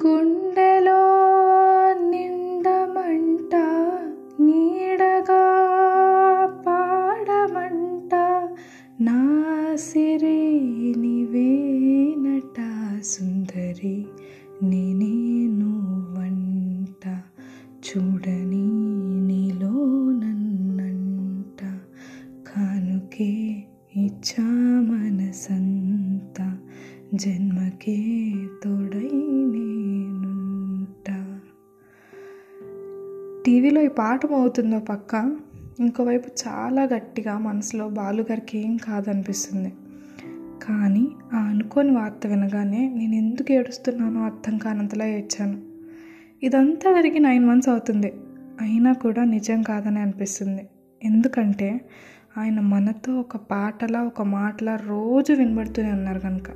గుండెలో నిండమంట నీడగా పాడమంట నా సిరి నీవేనట సుందరి నేనే నువ్వంట చూడని నీలో నన్నంట కానుకే ఇచ్చా మనసంత జన్మకే తోడ టీవీలో ఈ పాట మోగుతుందో పక్క? ఇంకోవైపు చాలా గట్టిగా మనసులో బాలుగారికి ఏం కాదనిపిస్తుంది. కానీ ఆ అనుకోని వార్త వినగానే నేను ఎందుకు ఏడుస్తున్నానో అర్థం కానంతలా ఏడ్చాను. ఇదంతా జరిగి నైన్ మంత్స్ అవుతుంది. అయినా కూడా నిజం కాదని అనిపిస్తుంది. ఎందుకంటే ఆయన మనతో ఒక పాటలా ఒక మాటలా రోజు వినబడుతూనే ఉన్నారు కనుక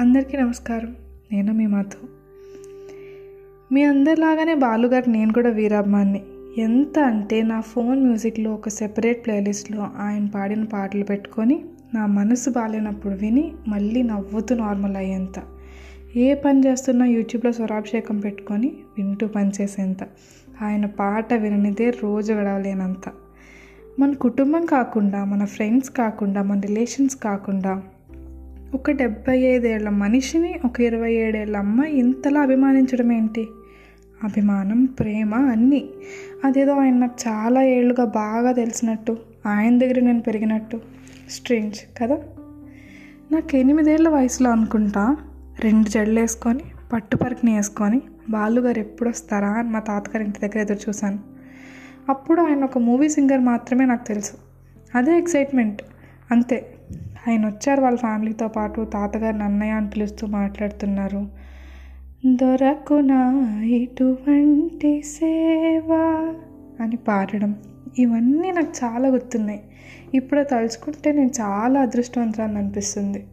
అందరికీ నమస్కారం. నేను మీ మాధవ్ మీ అందరిలాగానే బాలుగారు నేను కూడా వీరాభిమాన్ని ఎంత అంటే నా ఫోన్ మ్యూజిక్లో ఒక సెపరేట్ ప్లేలిస్ట్లో ఆయన పాడిన పాటలు పెట్టుకొని నా మనసు బాగాలేనప్పుడు విని మళ్ళీ నవ్వుతూ నార్మల్ అయ్యేంత. ఏ పని చేస్తున్నా యూట్యూబ్లో స్వరాభిషేకం పెట్టుకొని వింటూ పనిచేసేంత ఆయన పాట విననిదే రోజు గడవలేనంత మన కుటుంబం కాకుండా మన ఫ్రెండ్స్ కాకుండా మన రిలేషన్స్ కాకుండా ఒక డెబ్బై ఐదేళ్ళ మనిషిని ఒక ఇరవై ఏడేళ్ళ అమ్మాయి ఇంతలా అభిమానించడం ఏంటి? అభిమానం ప్రేమ అన్నీ. అదేదో ఆయన నాకు చాలా ఏళ్ళుగా బాగా తెలిసినట్టు ఆయన దగ్గర నేను పెరిగినట్టు. స్ట్రేంజ్ కదా? నాకు ఎనిమిదేళ్ళ వయసులో అనుకుంటా రెండు జడలు వేసుకొని పట్టుపరికిని వేసుకొని బాలుగారు ఎప్పుడు వస్తారా అని మా తాతగారి ఇంటి దగ్గర ఎదురు చూశాను. అప్పుడు ఆయన ఒక మూవీ సింగర్ మాత్రమే నాకు తెలుసు. అదే ఎక్సైట్మెంట్. అంతే. ఆయన వచ్చారు వాళ్ళ ఫ్యామిలీతో పాటు తాతగారిని అన్నయ్య అని పిలుస్తూ మాట్లాడుతున్నారు. దొరకునా ఇటువంటి సేవ అని పాడడం. ఇవన్నీ నాకు చాలా గుర్తున్నాయి. ఇప్పుడు తలుచుకుంటే నేను చాలా అదృష్టవంతురాన్ని అనిపిస్తుంది.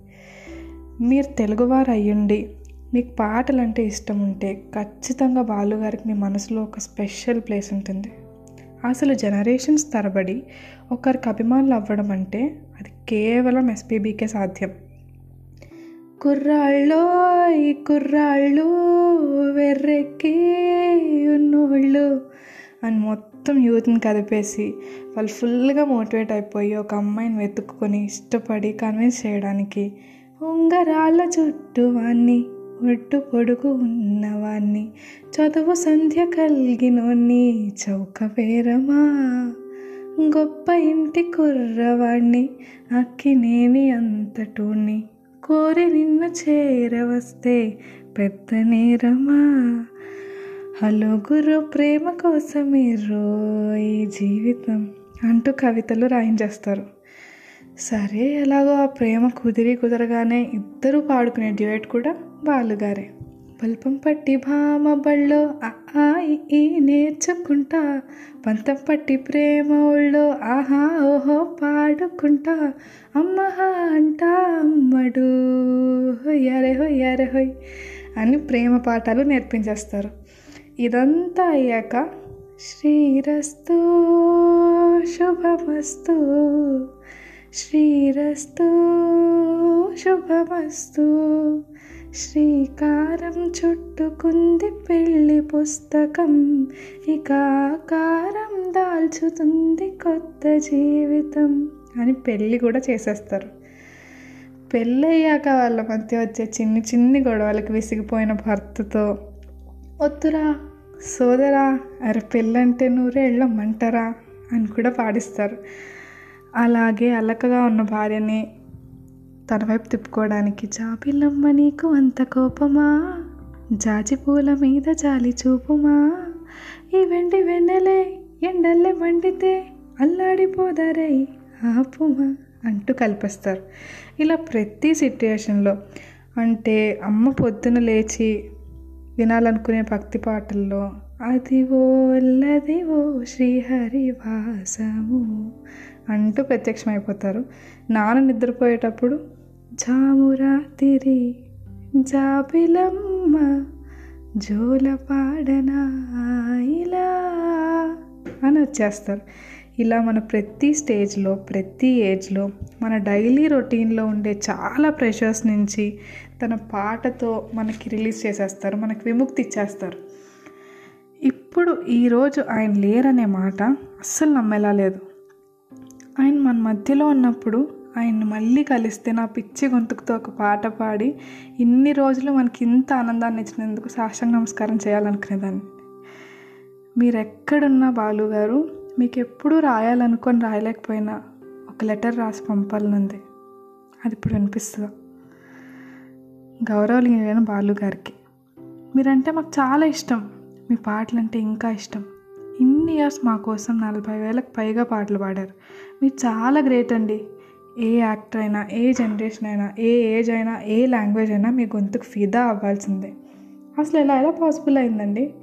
మీరు తెలుగువారు అయ్యుండి మీకు పాటలు అంటే ఇష్టం ఉంటే ఖచ్చితంగా బాలుగారికి మీ మనసులో ఒక స్పెషల్ ప్లేస్ ఉంటుంది. అసలు జనరేషన్స్ తరబడి ఒకరికి అభిమానులు అవ్వడం అంటే అది కేవలం ఎస్పీబీకే సాధ్యం. కుర్రాళ్ళో ఈ కుర్రాళ్ళు వెర్రెక్కి ఉన్నోళ్ళు అని మొత్తం యూత్ని కదిపేసి వాళ్ళు ఫుల్గా మోటివేట్ అయిపోయి ఒక అమ్మాయిని వెతుక్కొని ఇష్టపడి కన్విన్స్ చేయడానికి ఉంగరాల చుట్టూ వాణ్ణి ఒట్టు పొడుగు ఉన్నవాణ్ణి. చదువు సంధ్య కలిగినోన్ని చౌక పేరమా? గొప్ప ఇంటి కుర్రవాణ్ణి. అక్కినేని అంతటూణ్ణి. కోరి నిన్ను చేరవస్తే పెద్ద నేరమా? హలో గురు ప్రేమ కోసమే రోయ్ జీవితం అంటూ కవితలు రాయించేస్తారు. సరే ఎలాగో ఆ ప్రేమ కుదిరి కుదరగానే ఇద్దరు పాడుకునే డ్యూయట్ కూడా బాలుగారే. పల్పం పట్టి భామ బళ్ళో ఆ ఈ ఈ నేర్చుకుంటా. పంతం పట్టి ప్రేమ ఒళ్ళో ఆహా ఓహో పాడుకుంటా. అమ్మహా అంటా అమ్మడు. హొయ్యారే హొయ్యారే హొయ్ అని ప్రేమ పాఠాలు నేర్పించేస్తారు. ఇదంతా అయ్యాక శ్రీరస్తు శుభమస్తు. శ్రీరస్తు శుభమస్తు. శ్రీకారం చుట్టుకుంది పెళ్ళి పుస్తకం. ఇక ఆకారం దాల్చుతుంది కొత్త జీవితం. అని పెళ్ళి కూడా చేసేస్తారు. పెళ్ళయ్యాక వాళ్ళ మధ్య వచ్చే చిన్ని చిన్ని గొడవలకు విసిగిపోయిన భర్తతో వద్దురా సోదరా అరే పెళ్ళంటే నూరేళ్ళమంటారా అని కూడా పాడిస్తారు. అలాగే అలకగా ఉన్న భార్యని తన వైపు తిప్పుకోవడానికి జాబిల్లమ్మ నీకు అంత కోపమా? జాజి పూల మీద జాలి చూపుమా? ఈ వెండి వెన్నెలే ఎండల్లే మండితే అల్లాడిపోదారై ఆపుమా? అంటూ కల్పిస్తారు. ఇలా ప్రతి సిట్యుయేషన్లో అంటే అమ్మ పొద్దున లేచి వినాలనుకునే భక్తి పాటల్లో అదివో అల్లదివో శ్రీహరివాసము అంటూ ప్రత్యక్షమైపోతారు. నాన్న నిద్రపోయేటప్పుడు జామురాతిరి జాబిలమ్మ జోల ఇలా అని వచ్చేస్తారు. ఇలా మన ప్రతి స్టేజ్లో ప్రతి ఏజ్లో మన డైలీ రొటీన్లో ఉండే చాలా ప్రెషర్స్ నుంచి తన పాటతో మనకి రిలీజ్ చేసేస్తారు మనకి విముక్తి ఇచ్చేస్తారు. ఇప్పుడు ఈరోజు ఆయన లేరనే మాట అస్సలు నమ్మేలా లేదు. ఆయన మన మధ్యలో ఉన్నప్పుడు ఆయన్ని మళ్ళీ కలిస్తే నా పిచ్చి గొంతుకుతో ఒక పాట పాడి ఇన్ని రోజులు మనకి ఇంత ఆనందాన్ని ఇచ్చినందుకు సాష్టాంగ నమస్కారం చేయాలనుకునేదాన్ని. మీరు ఎక్కడున్నా బాలు గారు మీకు ఎప్పుడూ రాయాలనుకొని రాయలేకపోయినా ఒక లెటర్ రాసి పంపాలనుంది. అది ఇప్పుడు వినిపిస్తుందా? గౌరవనీయులైన బాలు గారికి. మీరంటే మాకు చాలా ఇష్టం. మీ పాటలు అంటే ఇంకా ఇష్టం. ఇన్ని ఇయర్స్ మా కోసం నలభై వేలకు పైగా పాటలు పాడారు. మీరు చాలా గ్రేట్ అండి. ఏ యాక్టర్ అయినా ఏ జనరేషన్ అయినా ఏ ఏజ్ అయినా ఏ లాంగ్వేజ్ అయినా మీ గొంతుకు ఫిదా అవ్వాల్సిందే. అసలు ఎలా ఎలా పాసిబుల్ అయిందండి?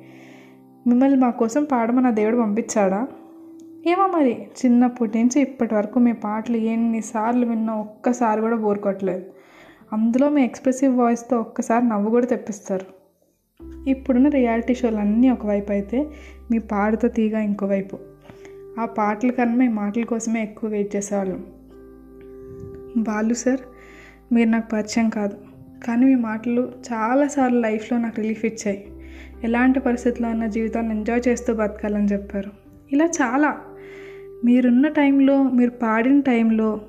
మిమ్మల్ని మా కోసం పాడమని నా దేవుడు పంపించాడా? ఏమో మరి చిన్నప్పటి నుంచి ఇప్పటి వరకు మీ పాటలు ఎన్నిసార్లు విన్నా ఒక్కసారి కూడా బోరుకోవట్లేదు అందులో మీ ఎక్స్ప్రెసివ్ వాయిస్తో ఒక్కసారి నవ్వు కూడా తెప్పిస్తారు. ఇప్పుడున్న రియాలిటీ షోలు అన్నీ ఒకవైపు అయితే మీ పాడుతో తీగ ఇంకోవైపు. ఆ పాటల కన్నా ఈ మాటల కోసమే ఎక్కువ వెయిట్ చేసేవాళ్ళం. బాలు సార్ మీరు నాకు పరిచయం కాదు. కానీ మీ మాటలు చాలాసార్లు లైఫ్లో నాకు రిలీఫ్ ఇచ్చాయి. ఎలాంటి పరిస్థితుల్లో ఉన్న జీవితాన్ని ఎంజాయ్ చేస్తూ బతకాలని చెప్పారు. ఇలా చాలా. మీరున్న టైంలో మీరు పాడిన టైంలో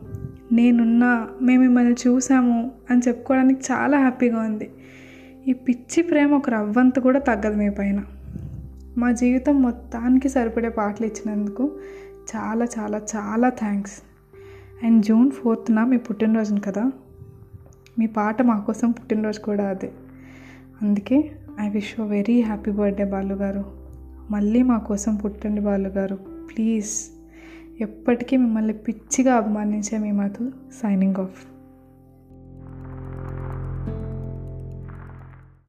నేనున్నా మేము మిమ్మల్ని చూసాము అని చెప్పుకోవడానికి చాలా హ్యాపీగా ఉంది. ఈ పిచ్చి ప్రేమ ఒక రవ్వంత కూడా తగ్గదు మీ పైన. మా జీవితం మొత్తానికి సరిపడే పాటలు ఇచ్చినందుకు చాలా చాలా చాలా థ్యాంక్స్ అండ్ జూన్ ఫోర్త్న మీ పుట్టినరోజును కదా? మీ పాట మా కోసం పుట్టినరోజు కూడా అదే. అందుకే I wish you very happy birthday Balu garu. మళ్ళీ మా కోసం పుట్టండి బాలు గారు. ప్లీజ్ ఎప్పటికీ మిమ్మల్ని పిచ్చిగా అభిమానించే మీ మధు సైనింగ్ ఆఫ్